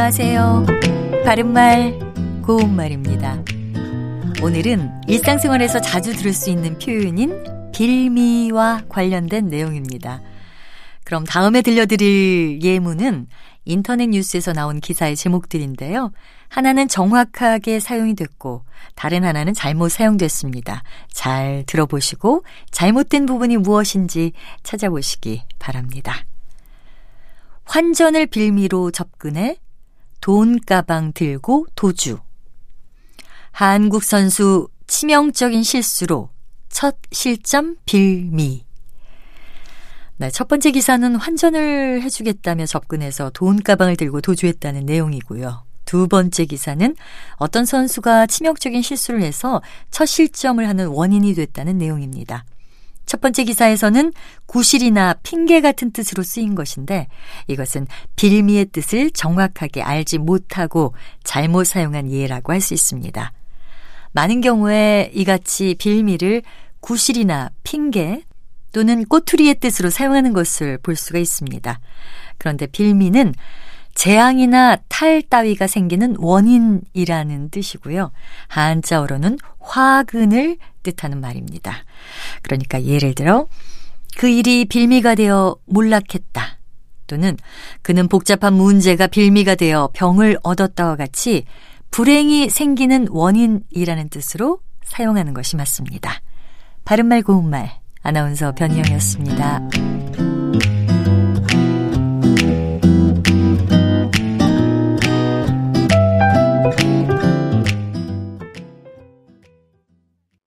안녕하세요. 바른말, 고운말입니다. 오늘은 일상생활에서 자주 들을 수 있는 표현인 빌미와 관련된 내용입니다. 그럼 다음에 들려드릴 예문은 인터넷 뉴스에서 나온 기사의 제목들인데요. 하나는 정확하게 사용이 됐고, 다른 하나는 잘못 사용됐습니다. 잘 들어보시고, 잘못된 부분이 무엇인지 찾아보시기 바랍니다. 환전을 빌미로 접근해 돈 가방 들고 도주. 한국 선수 치명적인 실수로 첫 실점 빌미. 네, 첫 번째 기사는 환전을 해주겠다며 접근해서 돈 가방을 들고 도주했다는 내용이고요. 두 번째 기사는 어떤 선수가 치명적인 실수를 해서 첫 실점을 하는 원인이 됐다는 내용입니다. 첫 번째 기사에서는 구실이나 핑계 같은 뜻으로 쓰인 것인데 이것은 빌미의 뜻을 정확하게 알지 못하고 잘못 사용한 예라고 할 수 있습니다. 많은 경우에 이같이 빌미를 구실이나 핑계 또는 꼬투리의 뜻으로 사용하는 것을 볼 수가 있습니다. 그런데 빌미는 재앙이나 탈 따위가 생기는 원인이라는 뜻이고요. 한자어로는 화근을 뜻하는 말입니다. 그러니까 예를 들어 그 일이 빌미가 되어 몰락했다. 또는 그는 복잡한 문제가 빌미가 되어 병을 얻었다와 같이 불행이 생기는 원인이라는 뜻으로 사용하는 것이 맞습니다. 바른말 고운말 아나운서 변희영이었습니다.